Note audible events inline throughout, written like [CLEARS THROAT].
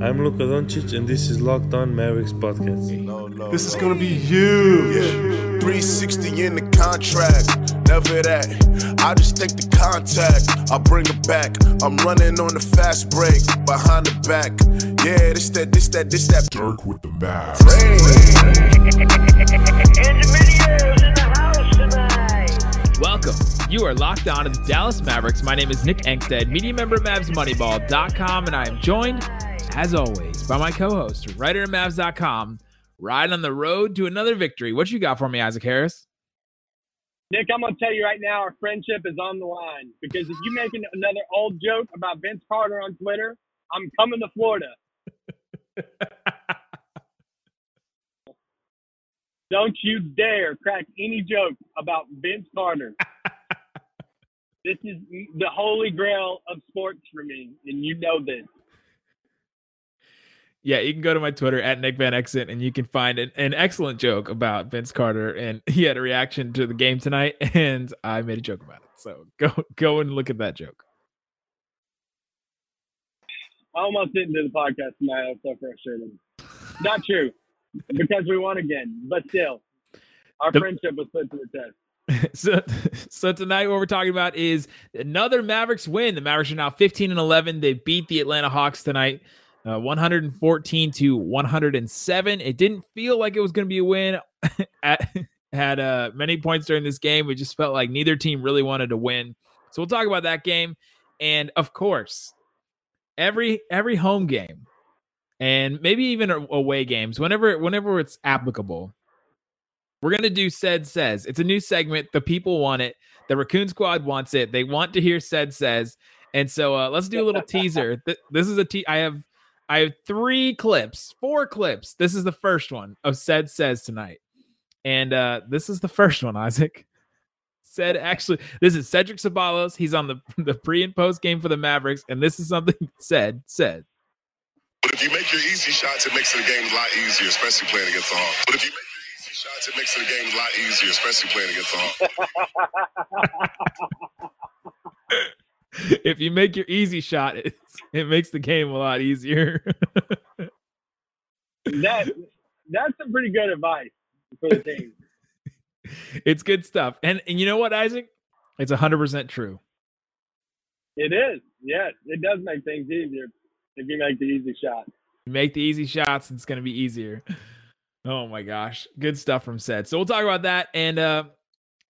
I'm Luka Doncic, and this is Locked On Mavericks podcast. This is gonna be huge. Yeah. 360 in the contract. Never that. I just take the contact. I bring it back. I'm running on the fast break. Behind the back. Yeah, this that, this that, this that. Dirk with the math. Welcome. You are locked on to the Dallas Mavericks. My name is Nick Angstadt, media member of MavsMoneyball.com, and I am joined, as always, by my co-host, writer at Mavs.com, riding on the road to another victory. What you got for me, Isaac Harris? Nick, I'm gonna tell you right now, our friendship is on the line because if you make another old joke about Vince Carter on Twitter, I'm coming to Florida. [LAUGHS] Don't you dare crack any joke about Vince Carter. [LAUGHS] this is the holy grail of sports for me, and you know this. Yeah, you can go to my Twitter at Nick Van Exit and you can find an, an excellent joke about Vince Carter. And [LAUGHS] he had a reaction to the game tonight, [LAUGHS] and I made a joke about it. So go [LAUGHS] go and look at that joke. I almost didn't do the podcast tonight. I was so frustrated. Not true, because we won again, but still, our the, friendship was put to the test. so, so tonight what we're talking about is another Mavericks win. The Mavericks are now 15 and 11. They beat the Atlanta Hawks tonight uh, 114 to 107. It didn't feel like it was going to be a win. [LAUGHS] At, had uh, many points during this game. It just felt like neither team really wanted to win. So we'll talk about that game, and of course, every every home game, and maybe even away games, whenever whenever it's applicable. We're gonna do Ced says. It's a new segment. The people want it. The Raccoon Squad wants it. They want to hear Ced says. And so uh, let's do a little teaser. This is a te- I have I have three clips, four clips. This is the first one of Ced says tonight. And uh this is the first one, [LAUGHS] Isaac. Ced actually, this is Cedric Ceballos. He's on the, [LAUGHS] the pre and post game for the Mavericks, and this is something [LAUGHS] Ced said. But if you make your easy shots, it makes the game a lot easier, especially playing against the Hawks. But if you make your easy shots, it makes the game a lot easier, especially playing against the Hawks. [LAUGHS] if you make your easy shot, it, [LAUGHS] it makes the game a lot easier. [LAUGHS] that that's some pretty good advice for the team. it's good stuff, and and you know what, Isaac? It's hundred percent true. It is. Yes, it does make things easier if you make the easy shot. Make the easy shots, it's going to be easier. Oh my gosh, good stuff from Ced. So we'll talk about that, and uh,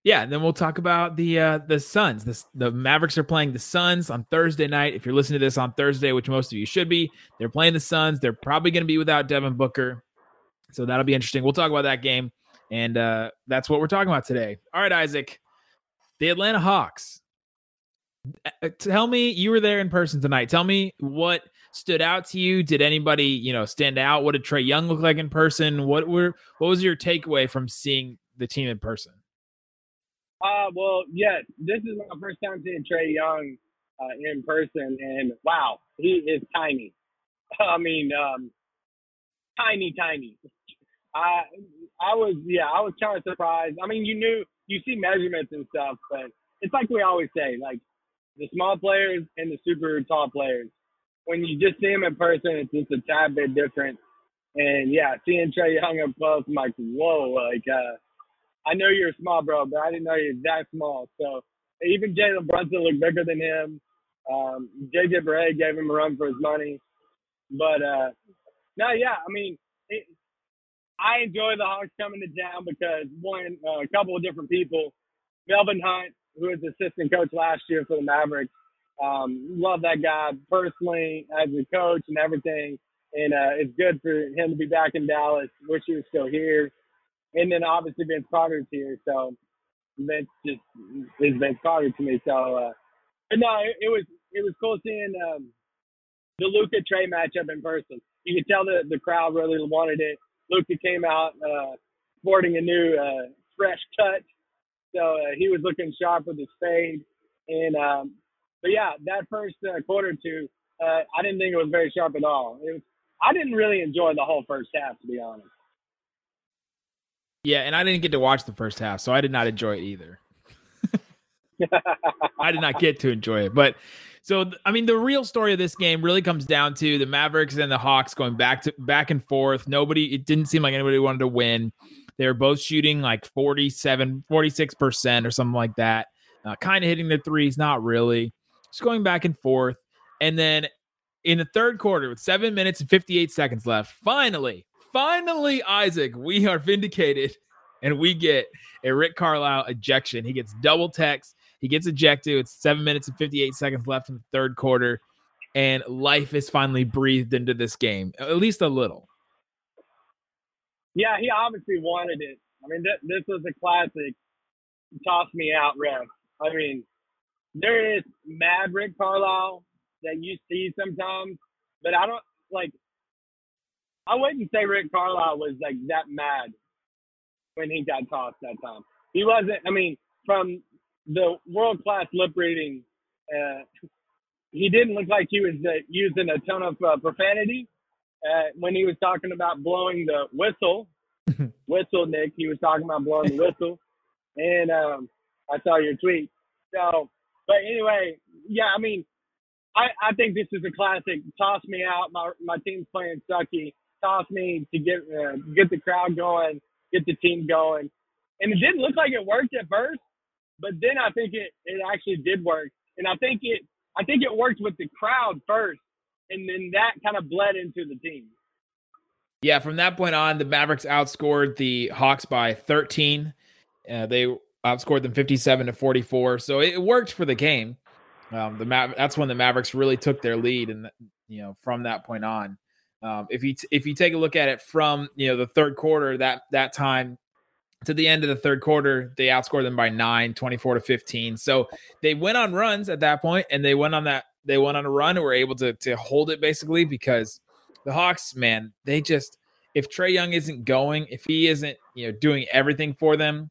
yeah, and then we'll talk about the uh the Suns. The, the Mavericks are playing the Suns on Thursday night. If you're listening to this on Thursday, which most of you should be, they're playing the Suns. They're probably going to be without Devin Booker. So that'll be interesting. We'll talk about that game. And uh that's what we're talking about today. All right, Isaac. The Atlanta Hawks. Tell me you were there in person tonight. Tell me what stood out to you. Did anybody, you know, stand out? What did Trae Young look like in person? What were what was your takeaway from seeing the team in person? Uh, well, yes, this is my first time seeing Trae Young uh, in person, and wow, he is tiny. [LAUGHS] I mean, um, tiny, tiny. I I was yeah, I was kind of surprised. I mean, you knew you see measurements and stuff, but it's like we always say, like the small players and the super tall players. When you just see them in person, it's just a tad bit different. And yeah, seeing Trae Young up close, I'm like, whoa, like uh, I know you're small, bro, but I didn't know you're that small. So even Jalen Brunson looked bigger than him. Um, JJ Barea gave him a run for his money. But uh, no, yeah, I mean, it, I enjoy the Hawks coming to town because one, uh, a couple of different people. Melvin Hunt, who was assistant coach last year for the Mavericks, um, love that guy personally as a coach and everything. And uh, it's good for him to be back in Dallas. Wish he was still here and then obviously Vince Carter's here, so Vince just is Vince Carter to me. So, uh, but no, it, it was it was cool seeing um, the Luka Trae matchup in person. You could tell the the crowd really wanted it. Luka came out uh, sporting a new uh, fresh cut, so uh, he was looking sharp with his fade. And um, but yeah, that first uh, quarter two, uh, I didn't think it was very sharp at all. It was I didn't really enjoy the whole first half, to be honest. Yeah, and I didn't get to watch the first half, so I did not enjoy it either. [LAUGHS] I did not get to enjoy it, but So I mean, the real story of this game really comes down to the Mavericks and the Hawks going back to back and forth. Nobody, it didn't seem like anybody wanted to win. They were both shooting like 47, 46% or something like that. Uh, kind of hitting the threes, not really. Just going back and forth. And then in the third quarter, with seven minutes and 58 seconds left, finally, finally, Isaac, we are vindicated and we get a Rick Carlisle ejection. He gets double text. He gets ejected. It's seven minutes and 58 seconds left in the third quarter. And life is finally breathed into this game, at least a little. Yeah, he obviously wanted it. I mean, th- this was a classic toss me out ref. I mean, there is mad Rick Carlisle that you see sometimes, but I don't like. I wouldn't say Rick Carlisle was like that mad when he got tossed that time. He wasn't. I mean, from the world class lip reading, uh, he didn't look like he was uh, using a ton of uh, profanity. Uh, when he was talking about blowing the whistle, [LAUGHS] whistle, Nick, he was talking about blowing the whistle. And um, I saw your tweet. So, but anyway, yeah, I mean, I, I think this is a classic. Toss me out. My my team's playing sucky. Toss me to get uh, get the crowd going, get the team going. And it didn't look like it worked at first, but then I think it it actually did work. And I think it I think it worked with the crowd first, and then that kind of bled into the team. Yeah, from that point on, the Mavericks outscored the Hawks by 13. Uh, they outscored them 57 to 44. So it worked for the game. Um, the Ma- that's when the Mavericks really took their lead, and you know from that point on, um, if you t- if you take a look at it from you know the third quarter that that time to the end of the third quarter, they outscored them by nine, 24 to 15. So they went on runs at that point, and they went on that they went on a run and were able to to hold it basically because the Hawks, man, they just if Trae Young isn't going, if he isn't you know doing everything for them,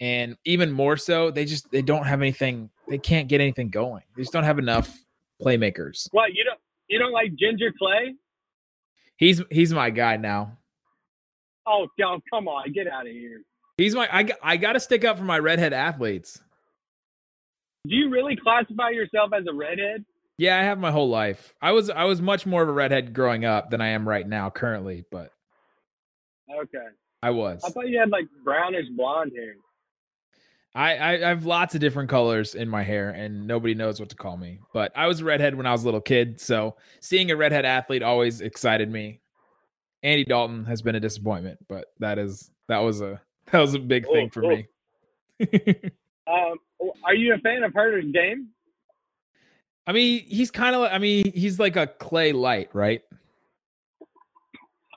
and even more so, they just they don't have anything. They can't get anything going. They just don't have enough playmakers. What you don't you don't like Ginger Clay? He's he's my guy now. Oh, no, come on, get out of here. He's my I I got to stick up for my redhead athletes. Do you really classify yourself as a redhead? Yeah, I have my whole life. I was I was much more of a redhead growing up than I am right now currently, but Okay. I was. I thought you had like brownish blonde hair. I, I I have lots of different colors in my hair, and nobody knows what to call me. But I was a redhead when I was a little kid, so seeing a redhead athlete always excited me. Andy Dalton has been a disappointment, but that is that was a [LAUGHS] that was a big thing Oh, for oh. me. [LAUGHS] Um, are you a fan of Huerter's game? I mean, he's kind of I mean, he's like a clay light, right?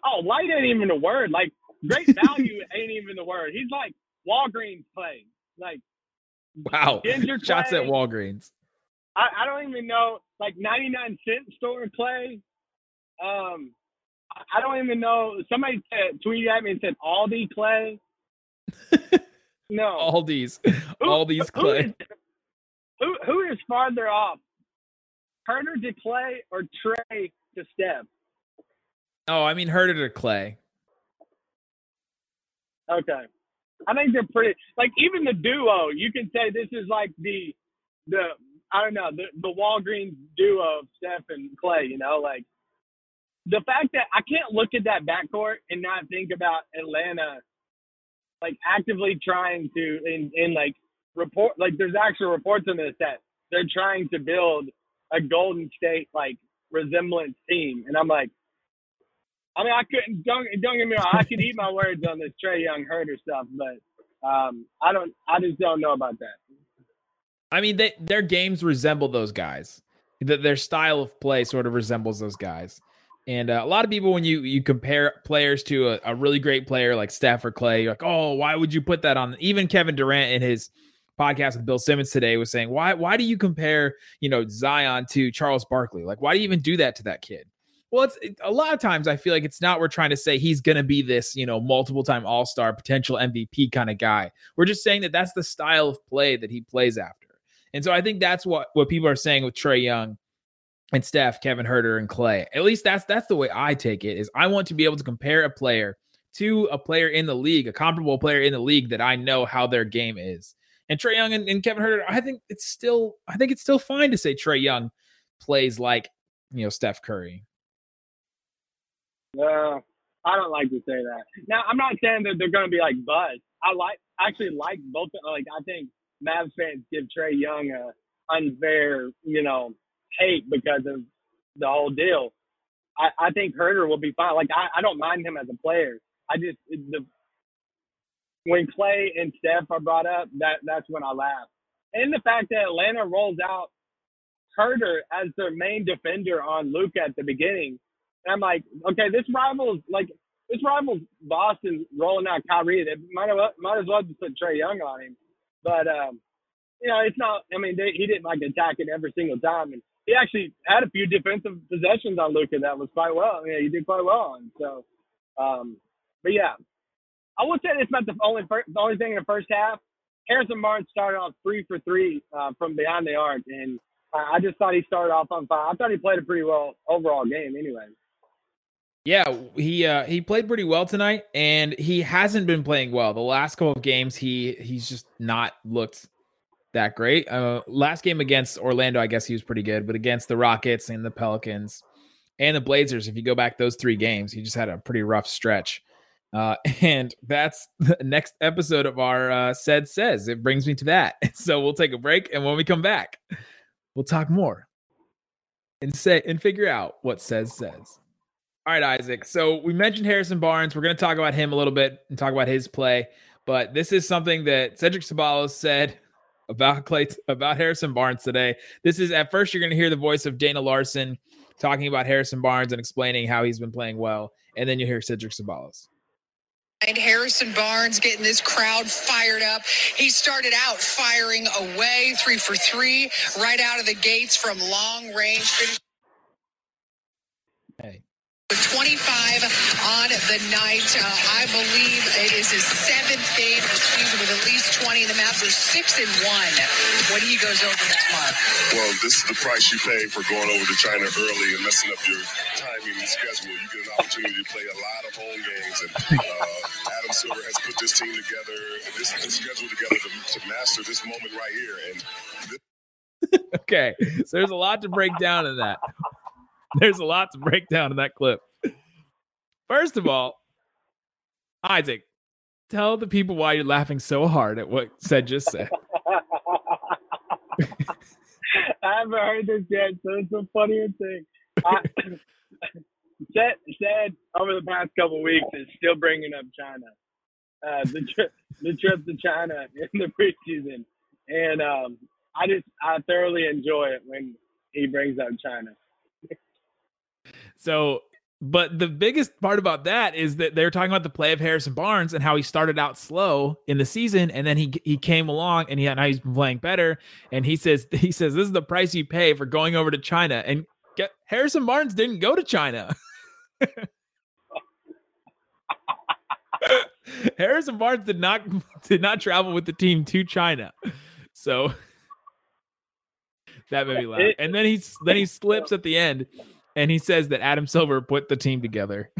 Oh, light ain't even a word. Like great value [LAUGHS] ain't even the word. He's like Walgreens play. Like Wow. Ginger [LAUGHS] Shots at Walgreens. I, I don't even know like 99 cent store Clay. Um, I- don't even know. Somebody said, tweeted at me and said Aldi Clay. [LAUGHS] No, All these, Who- all these clay. is- Who who is farther off, Huerter to Clay or Trae to Steph? Oh, I mean, Huerter to clay. Okay. I think they're pretty like even the duo, you can say this is like the the I don't know, the the Walgreens duo of Steph and Clay, you know, like the fact that I can't look at that backcourt and not think about Atlanta like actively trying to in, in like report like there's actual reports on this that they're trying to build a Golden State like resemblance team. And I'm like I mean, I couldn't. Don't don't get me wrong. I could eat my words on this Trae Young Huerter stuff, but um, I don't. I just don't know about that. I mean, they, their games resemble those guys. That their style of play sort of resembles those guys. And uh, a lot of people, when you you compare players to a, a really great player like Steph or Clay, you're like, oh, why would you put that on? Even Kevin Durant in his podcast with Bill Simmons today was saying, why why do you compare you know Zion to Charles Barkley? Like, why do you even do that to that kid? Well, it's it, a lot of times I feel like it's not we're trying to say he's going to be this, you know, multiple time All Star, potential MVP kind of guy. We're just saying that that's the style of play that he plays after. And so I think that's what what people are saying with Trae Young and Steph, Kevin Huerter, and Clay. At least that's that's the way I take it. Is I want to be able to compare a player to a player in the league, a comparable player in the league that I know how their game is. And Trae Young and, and Kevin Huerter, I think it's still, I think it's still fine to say Trae Young plays like you know Steph Curry. Uh, I don't like to say that. Now, I'm not saying that they're going to be like buzz. I like actually like both. Of like I think Mavs fans give Trae Young a unfair, you know, hate because of the whole deal. I, I think Huerter will be fine. Like I, I don't mind him as a player. I just the when Clay and Steph are brought up, that that's when I laugh. And the fact that Atlanta rolls out Huerter as their main defender on Luka at the beginning, and I'm like, okay, this rivals like this rivals Boston rolling out Kyrie. They might have, might as well just put Trae Young on him. But um, you know, it's not. I mean, they, he didn't like attack it every single time, and he actually had a few defensive possessions on Luka that was quite well. Yeah, he did quite well on. So, um, but yeah, I would say it's not the only the only thing in the first half. Harrison Barnes started off three for three uh, from behind the arc, and I just thought he started off on fire. I thought he played a pretty well overall game, anyway. Yeah, he uh, he played pretty well tonight, and he hasn't been playing well. The last couple of games, he he's just not looked that great. Uh, last game against Orlando, I guess he was pretty good, but against the Rockets and the Pelicans and the Blazers, if you go back those three games, he just had a pretty rough stretch. Uh, [LAUGHS] and that's the next episode of our uh, Ced says. It brings me to that. [LAUGHS] So we'll take a break, and when we come back, we'll talk more and say and figure out what says says. All right, Isaac. So we mentioned Harrison Barnes. We're going to talk about him a little bit and talk about his play. But this is something that Cedric Ceballos said [LAUGHS] about Clay about Harrison Barnes today. This is at first you're going to hear the voice of Dana Larson talking about Harrison Barnes and explaining how he's been playing well, and then you hear Cedric Ceballos. And Harrison Barnes getting this crowd fired up. He started out firing away, three for three, right out of the gates from long range. Hey. 25 on the night. Uh, I believe it is his seventh game of the season with at least 20. The Mavs are six and one when he goes over that mark. Well, this is the price you pay for going over to China early and messing up your timing and schedule. You get an opportunity to play a lot of home games, and uh, Adam Silver has put this team together, this, this schedule together to, to master this moment right here. And this- [LAUGHS] okay, so there's a lot to break down in that. [LAUGHS] There's a lot to break down in that clip. First of all, Isaac, tell the people why you're laughing so hard at what Ced just said. [LAUGHS] I haven't heard this yet, so it's a funnier thing. Ced, [LAUGHS] Ced over the past couple weeks is still bringing up China. Uh, the trip, the trip to China in the preseason, and um, I just I thoroughly enjoy it when he brings up China. So, but the biggest part about that is that they're talking about the play of Harrison Barnes and how he started out slow in the season, and then he he came along and he now he's been playing better. And he says [LAUGHS] he says this is the price you pay for going over to China. And get, Harrison Barnes didn't go to China. [LAUGHS] Harrison Barnes did not [LAUGHS] did not travel with the team to China. So that made me laugh. And then he's then he slips at the end and he says that Adam Silver put the team together.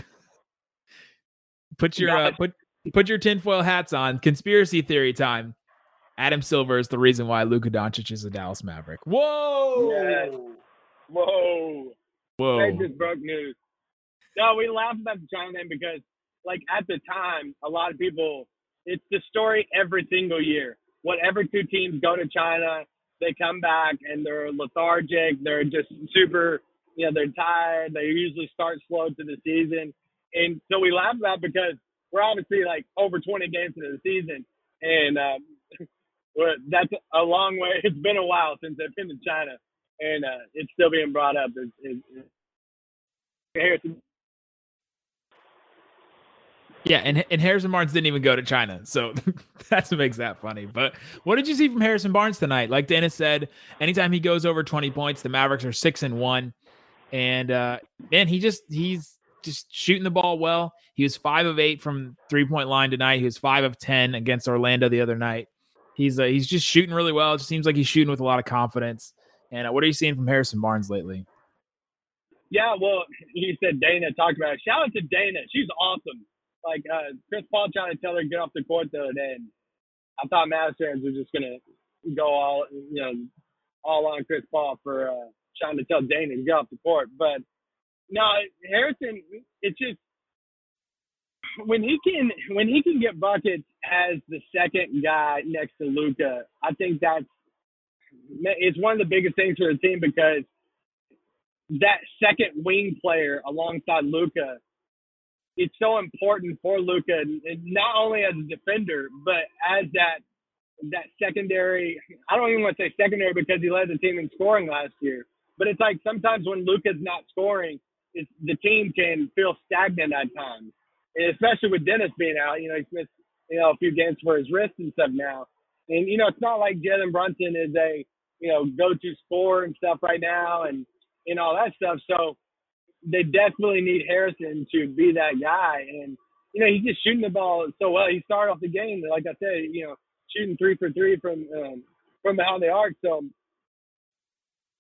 put your uh, put put your tinfoil hats on. Conspiracy theory time. Adam Silver is the reason why Luka Doncic is a Dallas Maverick. Whoa! Yes. Whoa! Whoa! They just broke news. No, we laughed about the China thing because, like, at the time, a lot of people, it's the story every single year. Whatever two teams go to China, they come back and they're lethargic. They're just super, you know, they're tired. They usually start slow to the season. And so we laugh about because we're obviously like over 20 games into the season. And [LAUGHS] um, that's a long way. It's been a while since they've been to China. And uh, it's still being brought up. It's, it's, it's, Harrison Yeah, and and Harrison Barnes didn't even go to China, so [LAUGHS] that's what makes that funny. But what did you see from Harrison Barnes tonight? Like Dennis said, anytime he goes over twenty points, the Mavericks are six and one, and uh, man, he just he's just shooting the ball well. He was five of eight from three point line tonight. He was five of ten against Orlando the other night. He's uh, he's just shooting really well. It just seems like he's shooting with a lot of confidence. And uh, what are you seeing from Harrison Barnes lately? Yeah, well, he said Dana talked about it. Shout out to Dana. She's awesome. Like uh, Chris Paul trying to tell her to get off the court the other day, and I thought Mavs were just gonna go all you know all on Chris Paul for uh, trying to tell Dana to get off the court, but no, Harrison. It's just when he can when he can get buckets as the second guy next to Luka, I think that's it's one of the biggest things for the team because that second wing player alongside Luka, it's so important for Luka, not only as a defender but as that that secondary. I don't even want to say secondary because he led the team in scoring last year, but it's like sometimes when Luka's not scoring, the team can feel stagnant at times, and especially with Dennis being out. You know, he's missed you know a few games for his wrist and stuff now, and you know it's not like Jalen Brunson is a you know go-to scorer and stuff right now, and and all that stuff. So they definitely need Harrison to be that guy. And, you know, he's just shooting the ball so well. He started off the game, like I said, you know, shooting three for three from um, from behind the arc. So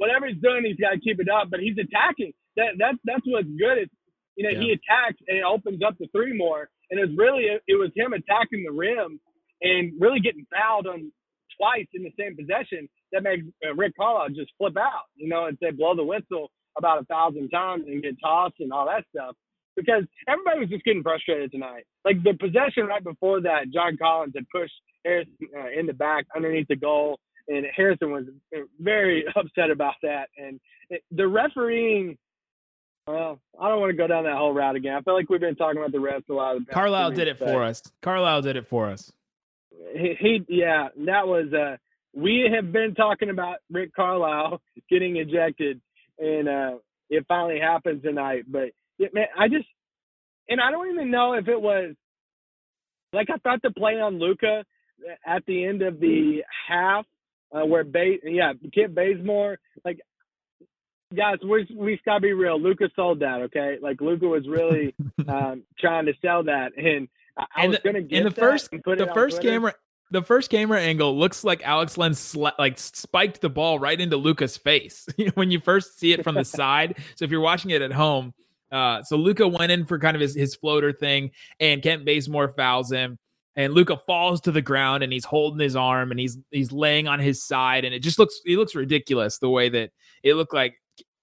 whatever he's doing, he's got to keep it up. But he's attacking. That that's that's what's good. It's you know yeah. he attacks and it opens up the three more. And it's really it was him attacking the rim and really getting fouled on twice in the same possession that makes uh, Rick Carlisle just flip out, you know, and say blow the whistle about a thousand times and get tossed and all that stuff. Because everybody was just getting frustrated tonight. Like the possession right before that, John Collins had pushed Harrison uh, in the back underneath the goal, and Harrison was very [LAUGHS] upset about that. And it, the refereeing, well, I don't want to go down that whole route again. I feel like we've been talking about the refs a lot. Of the Carlisle did it for us. Carlisle did it for us. He, he yeah, that was uh we have been talking about Rick Carlisle [LAUGHS] getting ejected, and uh, it finally happened tonight. But it, man, I just and I don't even know if it was like I thought the play on Luka at the end of the half uh, where Bay yeah Kent Bazemore like guys we we gotta be real. Luka sold that okay? Like Luka was really [LAUGHS] um, trying to sell that and I, I was gonna get in the first the first camera the first camera angle looks like Alex Len sla- like spiked the ball right into Luka's face [LAUGHS] when you first see it from the [LAUGHS] side. So if you're watching it at home, uh, so Luka went in for kind of his, his floater thing, and Kent Bazemore fouls him, and Luka falls to the ground, and he's holding his arm, and he's he's laying on his side, and it just looks he looks ridiculous the way that it looked like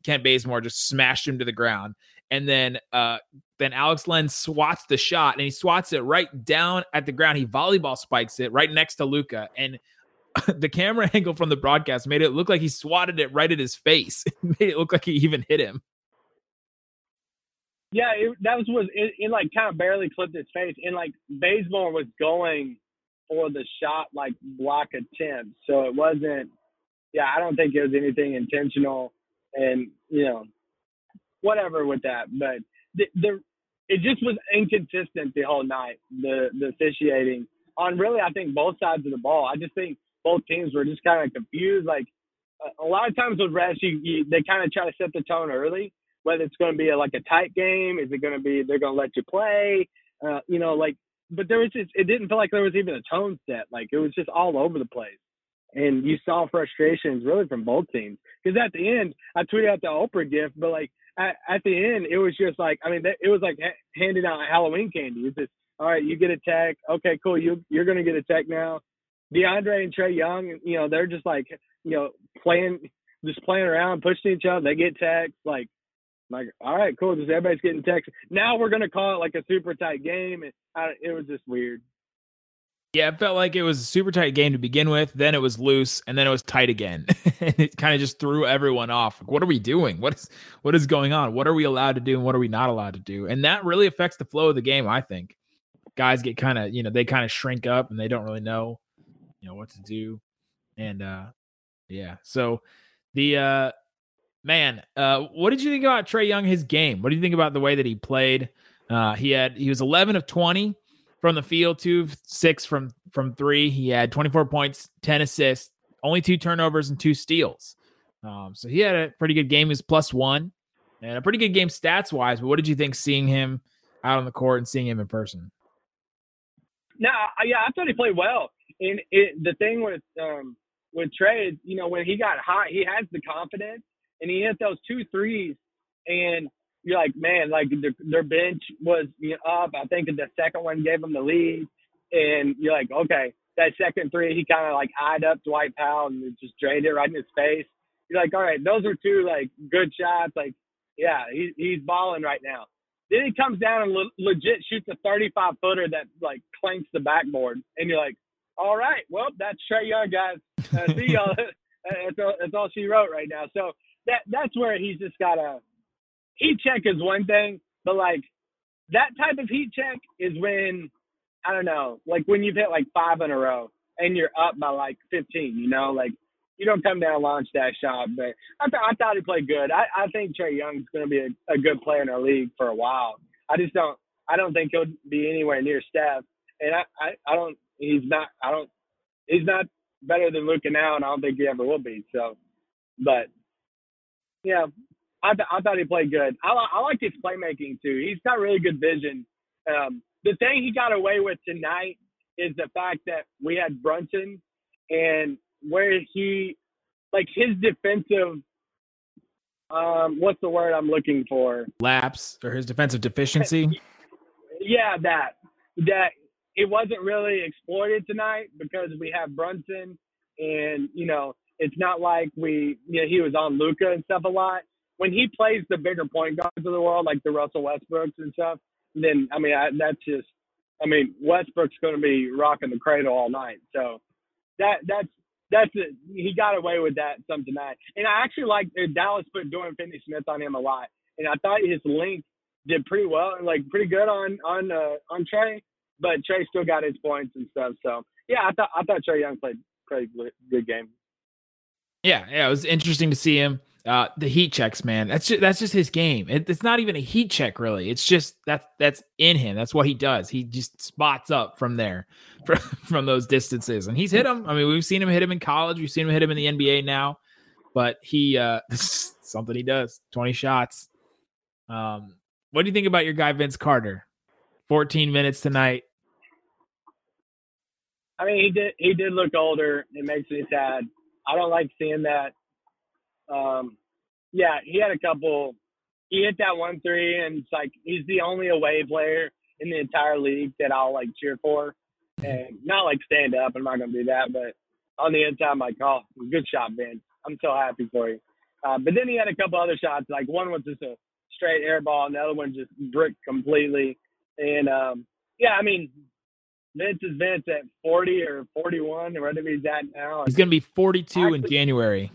Kent Bazemore just smashed him to the ground, and then uh, then Alex Len swats the shot and he swats it right down at the ground. He volleyball spikes it right next to Luka And [LAUGHS] the camera [LAUGHS] angle from the broadcast made it look like he swatted it right at his face. [LAUGHS] It made it look like he even hit him. Yeah, it, that was was it, it like kind of barely clipped his face, and like Bazemore was going for the shot like block attempt, so it wasn't. Yeah, I don't think it was anything intentional, and you know, whatever with that. But the, the it just was inconsistent the whole night. The the officiating on really, I think both sides of the ball. I just think both teams were just kind of confused. Like a, a lot of times with refs, you, you they kind of try to set the tone early. Whether it's going to be a, like a tight game, is it going to be they're going to let you play? Uh, you know, like. But there was just it didn't feel like there was even a tone set. Like it was just all over the place and you saw frustrations really from both teams. Because at the end, I tweeted out the Oprah gift, but like at, at the end, it was just like I mean, it was like handing out Halloween candy. It's just all right, you get a tech. Okay, cool. You you're gonna get a tech now. DeAndre and Trae Young, you know, they're just like you know playing, just playing around, pushing each other. They get techs like. Like, all right, cool. Just everybody's getting texts. Now we're gonna call it like a super tight game, and I, it was just weird. Yeah, it felt like it was a super tight game to begin with. Then it was loose, and then it was tight again. [LAUGHS] and it kind of just threw everyone off. Like, what are we doing? What is what is going on? What are we allowed to do, and what are we not allowed to do? And that really affects the flow of the game. I think guys get kind of you know they kind of shrink up and they don't really know you know what to do. And uh yeah, so the uh man, uh what did you think about Trae Young? His game. What do you think about the way that he played? Uh, he had he was 11 of 20 from the field, two six from from three. He had 24 points, 10 assists, only two turnovers and two steals. Um, so he had a pretty good game. He was plus one and a pretty good game stats wise. But what did you think seeing him out on the court and seeing him in person? No, yeah, I thought he played well. And it, the thing with um, with Trae, you know, when he got hot, he has the confidence and he hit those two threes. And you're like, man, like their, their bench was you know, up. I think the second one gave them the lead, and you're like, okay, that second three, he kind of like eyed up Dwight Powell and just drained it right in his face. You're like, all right, those are two like good shots. Like, yeah, he, he's balling right now. Then he comes down and le- legit shoots a 35 footer that like clanks the backboard, and you're like, all right, well, that's Trae Young, guys. Uh, see y'all. [LAUGHS] that's, all, that's all she wrote right now. So that that's where he's just got a heat check is one thing, but like that type of heat check is when I don't know, like when you've hit like five in a row and you're up by like 15. You know, like you don't come down launch that shot. But I, th- I thought he played good. I, I think Trae Young's going to be a, a good player in our league for a while. I just don't. I don't think he'll be anywhere near Steph, and I, I, I don't. He's not. I don't. He's not better than Luka now, and I don't think he ever will be. So, but yeah, I, th- I thought he played good. I, I like his playmaking too. He's got really good vision. Um, the thing he got away with tonight is the fact that we had Brunson and where he, like his defensive, um, what's the word I'm looking for? Lapse or his defensive deficiency. [LAUGHS] Yeah, that that it wasn't really exploited tonight because we have Brunson and you know it's not like we you know he was on Luka and stuff a lot. When he plays the bigger point guards of the world like the Russell Westbrooks and stuff, then I mean I, that's just I mean Westbrook's going to be rocking the cradle all night. So that that's that's. He got away with that some tonight. And I actually like uh, Dallas put Dorian Finney-Smith on him a lot, and I thought his length did pretty well and like pretty good on on uh, on Trae, but Trae still got his points and stuff. So yeah, I thought I thought Trae Young played pretty good game. Yeah, yeah, it was interesting to see him. Uh, the heat checks, man. That's just, that's just his game. It, it's not even a heat check, really. It's just that's that's in him. That's what he does. He just spots up from there, [LAUGHS] from, from those distances, and he's hit him. I mean, we've seen him hit him in college. We've seen him hit him in the NBA now, but he uh, [LAUGHS] something he does. Twenty shots. Um, what do you think about your guy Vince Carter? Fourteen minutes tonight. I mean, he did he did look older. It makes me sad. I don't like seeing that. Um, yeah, he had a couple. He hit that one three, and it's like he's the only away player in the entire league that I'll like cheer for, and not like stand up. I'm not gonna do that, but on the inside, I'm like, oh, good shot, Ben. I'm so happy for you. Uh, but then he had a couple other shots. Like one was just a straight air ball, and the other one just bricked completely. And um, yeah, I mean, Vince is Vince at 40 or 41 or whatever he's at now. He's going to be 42 Actually- in January.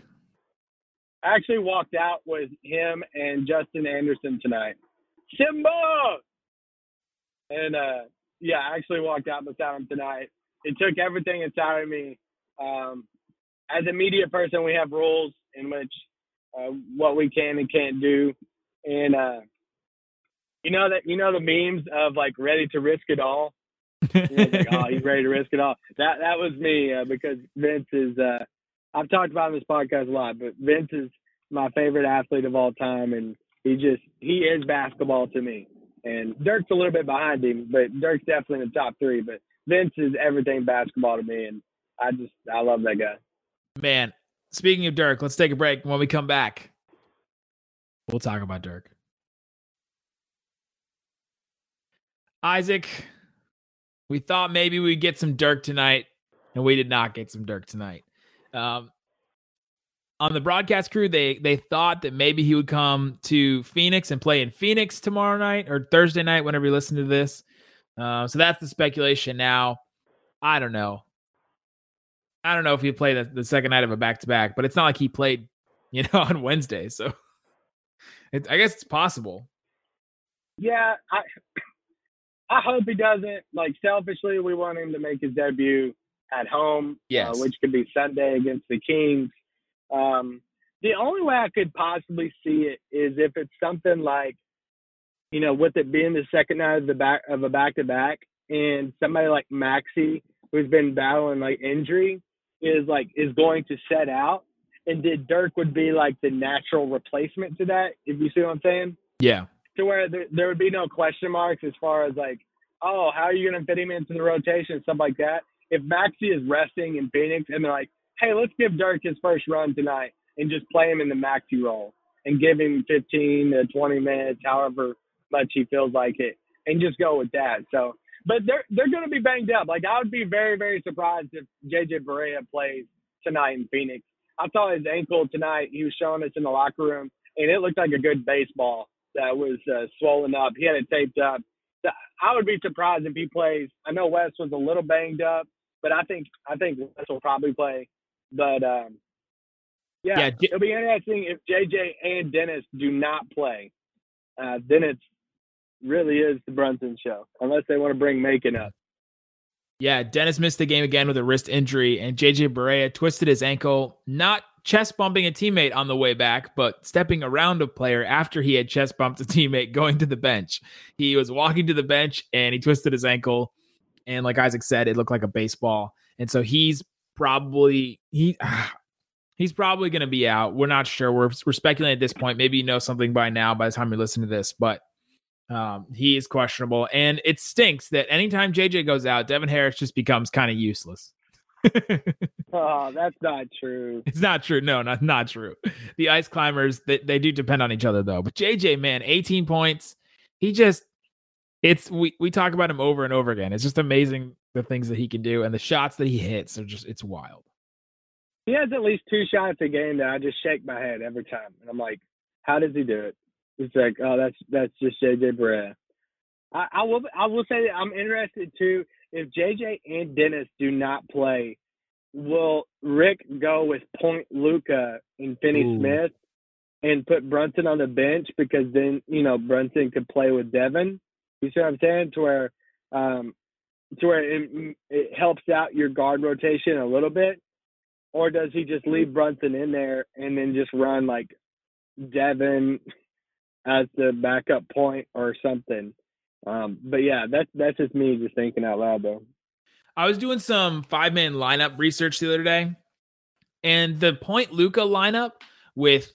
I actually walked out with him and Justin Anderson tonight. Simba! And uh, yeah, I actually walked out beside him tonight. It took everything inside of me. Um, as a media person, we have rules in which uh, what we can and can't do. And uh, you know that you know the memes of like ready to risk it all. Like, oh, he's ready to risk it all. That that was me uh, because Vince is. Uh, I've talked about this podcast a lot, but Vince is my favorite athlete of all time, and he just he is basketball to me. And Dirk's a little bit behind him, but Dirk's definitely in the top three. But Vince is everything basketball to me, and I just I love that guy. Man, speaking of Dirk, let's take a break. When we come back, we'll talk about Dirk. Isaac, we thought maybe we'd get some Dirk tonight, and we did not get some Dirk tonight. Um, on the broadcast crew, they they thought that maybe he would come to Phoenix and play in Phoenix tomorrow night or Thursday night, whenever you listen to this. Uh, so that's the speculation now. I don't know. I don't know if he played the, the second night of a back to back, but it's not like he played, [LAUGHS] you know, on Wednesday. So [LAUGHS] it, I guess it's possible. Yeah, I I hope he doesn't. Like selfishly, we want him to make his debut at home, Yes. uh, which could be Sunday against the Kings. Um, the only way I could possibly see it is if it's something like, you know, with it being the second night of the back of a back to back, and somebody like Maxi, who's been battling like injury, is like is going to set out, and did Dirk would be like the natural replacement to that? If you see what I'm saying Yeah. To where there, there would be no question marks as far as like, oh, how are you going to fit him into the rotation and stuff like that. If Maxi is resting in Phoenix and they're like, hey, let's give Dirk his first run tonight and just play him in the Maxi role and give him 15 to 20 minutes, however much he feels like it, and just go with that. So but they're they're going to be banged up. Like I would be very very surprised if JJ Barea plays tonight in Phoenix. I saw his ankle tonight. He was showing us in the locker room, and it looked like a good baseball that was uh, swollen up. He had it taped up. I would be surprised if he plays. I know Wes was a little banged up, but I think I think Wes will probably play. But um, yeah, Yeah, it'll be interesting if JJ and Dennis do not play. Uh, then it's really is the Brunson show, unless they want to bring Macon up. Yeah, Dennis missed the game again with a wrist injury, and JJ Barea twisted his ankle, not chest bumping a teammate on the way back, but stepping around a player after he had chest bumped a [LAUGHS] teammate going to the bench. He was walking to the bench and he twisted his ankle. And like Isaac said, it looked like a baseball. And so he's probably he [SIGHS] he's probably going to be out. We're not sure. We're, we're speculating at this point. Maybe you know something by now by the time you listen to this, but um, he is questionable. And it stinks that anytime JJ goes out, Devin Harris just becomes kind of useless. [LAUGHS] Oh, that's not true. It's not true. No, not not true. The ice climbers they, they do depend on each other though. But JJ, man, 18 points. He just it's we we talk about him over and over again. It's just amazing the things that he can do and the shots that he hits are just it's wild. He has at least two shots a game that I just shake my head every time, and I'm like, how does he do it? It's like, oh, that's that's just JJ Barea. I, I will I will say that I'm interested too. If JJ and Dennis do not play, will Rick go with Point Luka and Finney Ooh. Smith and put Brunson on the bench because then you know Brunson could play with Devin. You see what I'm saying? To where um, to where it, it helps out your guard rotation a little bit, or does he just leave Brunson in there and then just run like Devin as the backup point or something? Um, but yeah, that's that's just me just thinking out loud though. I was doing some five man lineup research the other day, and the point Luka lineup with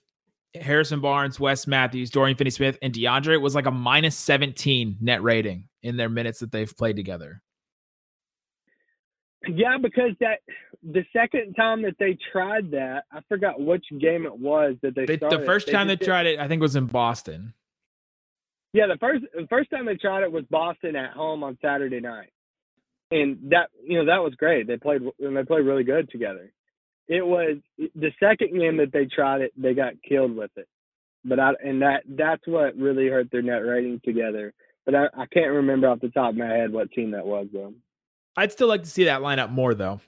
Harrison Barnes, Wes Matthews, Dorian Finney Smith, and DeAndre was like a minus 17 net rating in their minutes that they've played together. Yeah, because that the second time that they tried that, I forgot which game it was that they, They, the first time they tried it, I think, was in Boston. Yeah, the first the first time they tried it was Boston at home on Saturday night, and that you know that was great. They played and they played really good together. It was the second game that they tried it, they got killed with it. But I and that that's what really hurt their net rating together. But I, I can't remember off the top of my head what team that was though. I'd still like to see that lineup more, though.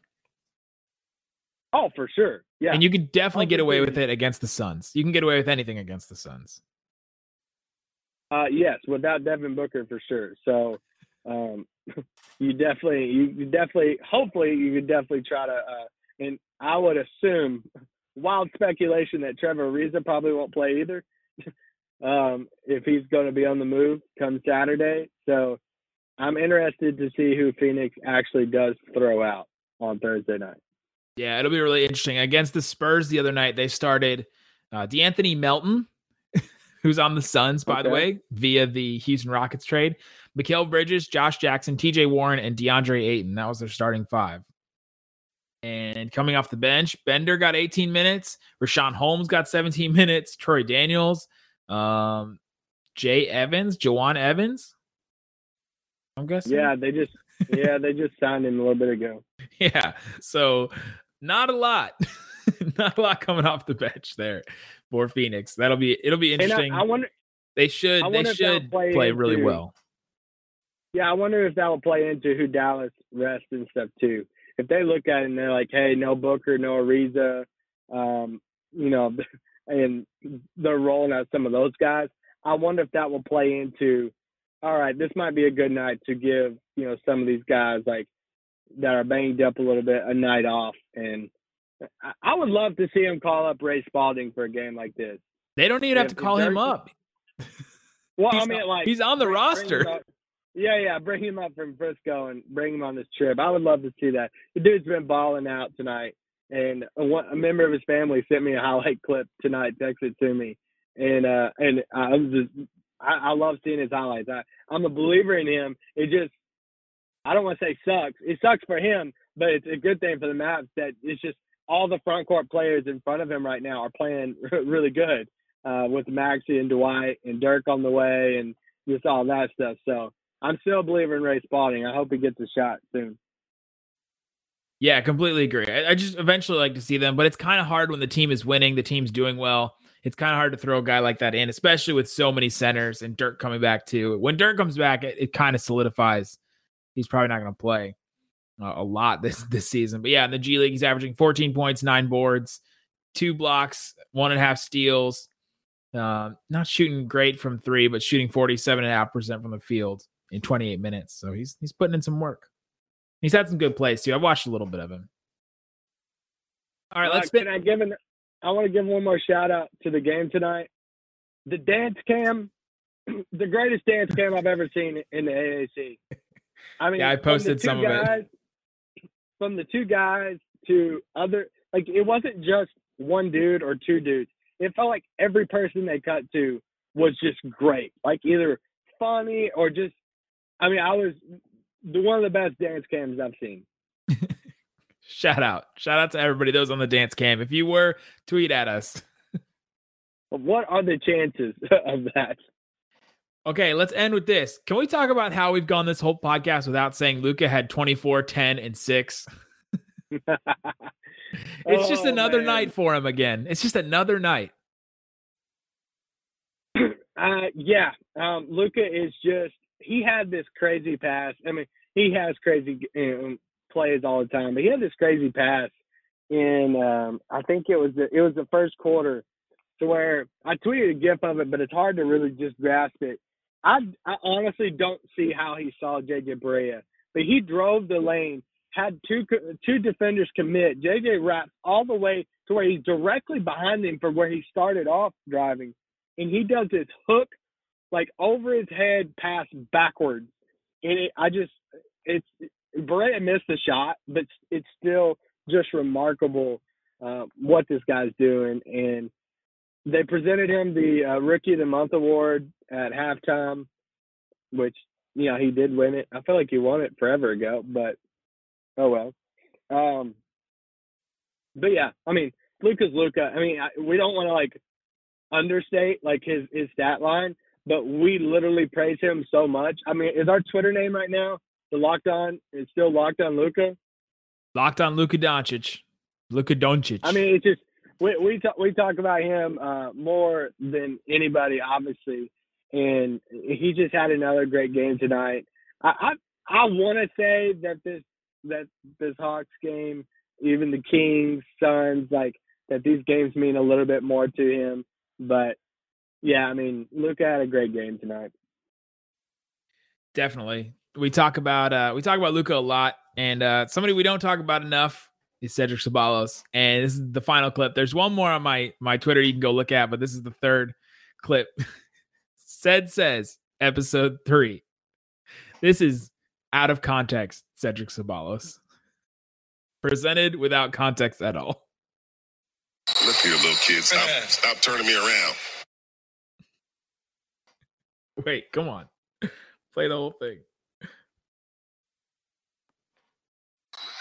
Oh, for sure. Yeah. And you could definitely oh, get away with it against the Suns. You can get away with anything against the Suns. Uh, yes, without Devin Booker for sure. So, um, [LAUGHS] you definitely, you, definitely, hopefully, you could definitely try to. Uh, and I would assume, [LAUGHS] wild speculation that Trevor Ariza probably won't play either, [LAUGHS] um, if he's going to be on the move come Saturday. So, I'm interested to see who Phoenix actually does throw out on Thursday night. Yeah, it'll be really interesting. Against the Spurs the other night, they started uh, DeAnthony Melton, who's on the Suns, by the way, via the Houston Rockets trade. Mikal Bridges, Josh Jackson, TJ Warren, and DeAndre Ayton. That was their starting five. And coming off the bench, Bender got 18 minutes. Richaun Holmes got 17 [LAUGHS] minutes. Troy Daniels, um, Jay Evans, Jawun Evans. I'm guessing. Yeah, they just, yeah, they just signed him a little bit ago. [LAUGHS] Yeah. So not a lot. [LAUGHS] not a lot coming off the bench there for Phoenix. That'll be it'll be And I, interesting. I wonder, they should they wonder they'll should play play, really into- well. Yeah, I wonder if that will play into who Dallas rests and stuff too. If they look at it and they're like, "Hey, no Booker, no Ariza," um, you know, [LAUGHS] and they're rolling out some of those guys. I wonder if that will play into, all right, this might be a good night to give you know some of these guys like that are banged up a little bit a night off. And I, I would love to see him call up Ray Spalding for a game like this. They don't even have to call him up. Well, He's I mean, on- like he's on the bring- roster. Yeah, yeah, bring him up from Frisco and bring him on this trip. I would love to see that. The dude's been balling out tonight, and a, a member of his family sent me a highlight [LAUGHS] clip tonight, texted to me, and uh, and I'm just, I, I love seeing his highlights. I, I'm a believer in him. It just, I don't want to say sucks. It sucks for him, but it's a good thing for the Mavs that it's just all the front court players in front of him right now are playing [LAUGHS] really good uh, with Maxi and Dwight and Dirk on the way and just all that stuff. So I'm still a believer in Ray Spalding. I hope he gets a shot soon. Yeah, completely agree. I, I just eventually like to see them, but it's kind of hard when the team is winning, the team's doing well. It's kind of hard to throw a guy like that in, especially with so many centers and Dirk coming back too. When Dirk comes back, it, it kind of solidifies he's probably not going to play uh, a lot this this season. But yeah, in the G League, he's averaging 14 points, nine boards, two blocks, one and a half steals. Uh, not shooting great from three, but shooting 47.5% from the field in 28 minutes. So he's he's putting in some work. He's had some good plays too. I watched a little bit of him. All right, let's can. I give an, I want to give one more shout out to the game tonight. The dance cam, [CLEARS THROAT] the greatest dance cam I've ever seen in the AAC. I [LAUGHS] mean, Yeah, I posted some of it. From the two guys to other, like it wasn't just one dude or two dudes. It felt like every person they cut to was just great. Like either funny or just. I mean, I was the one of the best dance cams I've seen. [LAUGHS] Shout out. Shout out to everybody that was on the dance cam. If you were, tweet at us. [LAUGHS] What are the chances [LAUGHS] of that? Okay, let's end with this. Can we talk about how we've gone this whole podcast without saying Luka had 24, 10, and 6? [LAUGHS] It's just Oh, another man. night for him again. It's just another night. [CLEARS THROAT] Uh, yeah, um, Luka is just he had this crazy pass. I mean, he has crazy um, plays all the time, but he had this crazy pass in um, I think it was the, it was the first quarter to where I tweeted a gif of it, but it's hard to really just grasp it. I, I honestly don't see how he saw JJ Barea, but he drove the lane, had two two defenders commit. JJ wraps all the way to where he's directly behind him from where he started off driving, and he does this hook like over his head pass backwards, and it, I just it's Barea missed the shot, but it's still just remarkable uh, what this guy's doing and they presented him the uh, Rookie of the Month award at halftime, which you know he did win it. I feel like he won it forever ago, but oh well. Um, but yeah, I mean, Luka's Luka. I mean, I, we don't want to like understate like his his stat line, but we literally praise him so much. I mean, is our Twitter name right now the Locked On? Is still Locked On Luka? Locked on Luka Doncic. Luka Doncic. I mean, it's just we we talk we talk about him uh, more than anybody, obviously, and he just had another great game tonight. I I, I want to say that this that this Hawks game, even the Kings, Suns, like that these games mean a little bit more to him. But yeah, I mean, Luka had a great game tonight. Definitely. We talk about uh we talk about Luka a lot, and uh somebody we don't talk about enough is Cedric Ceballos. And this is the final clip. There's one more on my my Twitter you can go look at, but this is the third clip. [LAUGHS] Ced says episode three. This is out of context, Cedric Ceballos. Presented without context at all. Look here, little kid. Stop, stop turning me around. [LAUGHS] Wait, come on. Play the whole thing.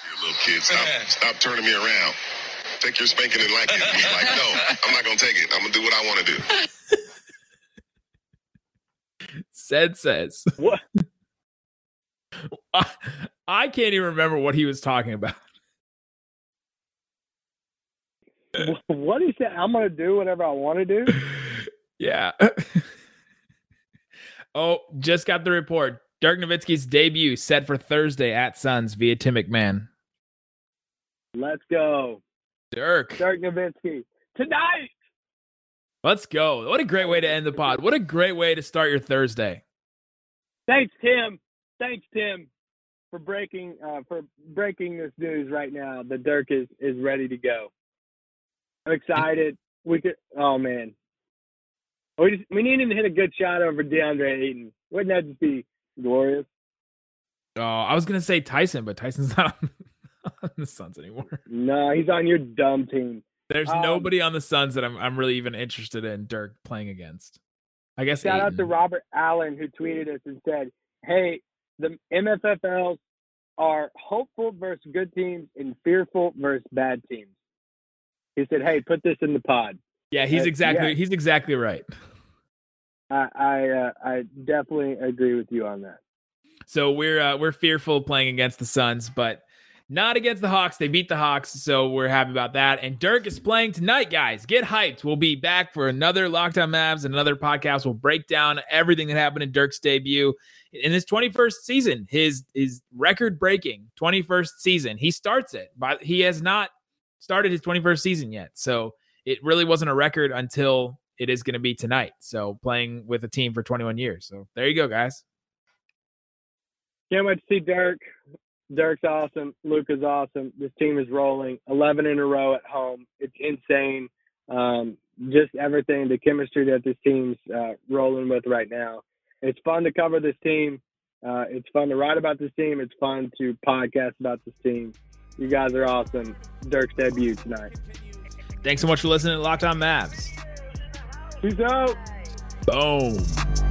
Here, little kid. Stop, stop turning me around. Take your spanking and like it. He's like, no, I'm not gonna take it. I'm gonna do what I want to do. Ced says. What? I, I can't even remember what he was talking about. what he said, I'm gonna do whatever I want to do. [LAUGHS] yeah. [LAUGHS] oh, just got the report. Dirk Nowitzki's debut set for Thursday at Suns via Tim McMahon. Let's go, Dirk, Dirk Nowitzki tonight. let's go. What a great way to end the pod. What a great way to start your Thursday. Thanks, Tim. Thanks, Tim, for breaking uh, for breaking this news right now. that Dirk is is ready to go. I'm excited. We could. Oh man, we just, we need him to hit a good shot over DeAndre Ayton. Wouldn't that just be glorious? Oh, I was gonna say Tyson, but Tyson's [LAUGHS] not [LAUGHS] on, the Suns anymore. No, he's on your dumb team. There's Um, nobody on the Suns that I'm I'm really even interested in Dirk playing against. I guess Shout out to Robert Allen who tweeted us and said, "Hey, the MFFLs are hopeful versus good teams and fearful versus bad teams." He said, "Hey, put this in the pod." Yeah, he's Uh, exactly yeah. he's exactly right. I I, uh, I definitely agree with you on that. So we're uh, we're fearful playing against the Suns, but not against the Hawks. They beat the Hawks, so we're happy about that. And Dirk is playing tonight, guys. Get hyped. We'll be back for another Locked On Mavs and another podcast. We'll break down everything that happened in Dirk's debut in his 21st season, his his record breaking 21st season. He starts it, but he has not started his 21st season yet. So it really wasn't a record until it is going to be tonight. So playing with a team for 21 years. So there you go, guys. Can't wait to see Dirk. Dirk's awesome. Luka's awesome. This team is rolling. 11 in a row at home. It's insane. Um, just everything, the chemistry that this team's uh, rolling with right now. It's fun to cover this team. Uh, it's fun to write about this team. It's fun to podcast about this team. You guys are awesome. Dirk's debut tonight. Thanks so much for listening to Locked On Mavs. Peace out. Boom.